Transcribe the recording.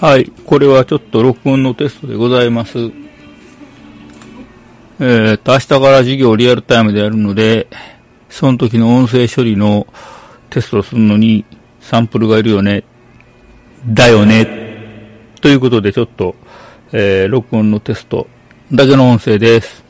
はい。これはちょっと録音のテストでございます。えー、と、明日から授業をリアルタイムでやるので、その時の音声処理のテストをするのにサンプルがいるよね。だよね。ということでちょっと、えー、録音のテストだけの音声です。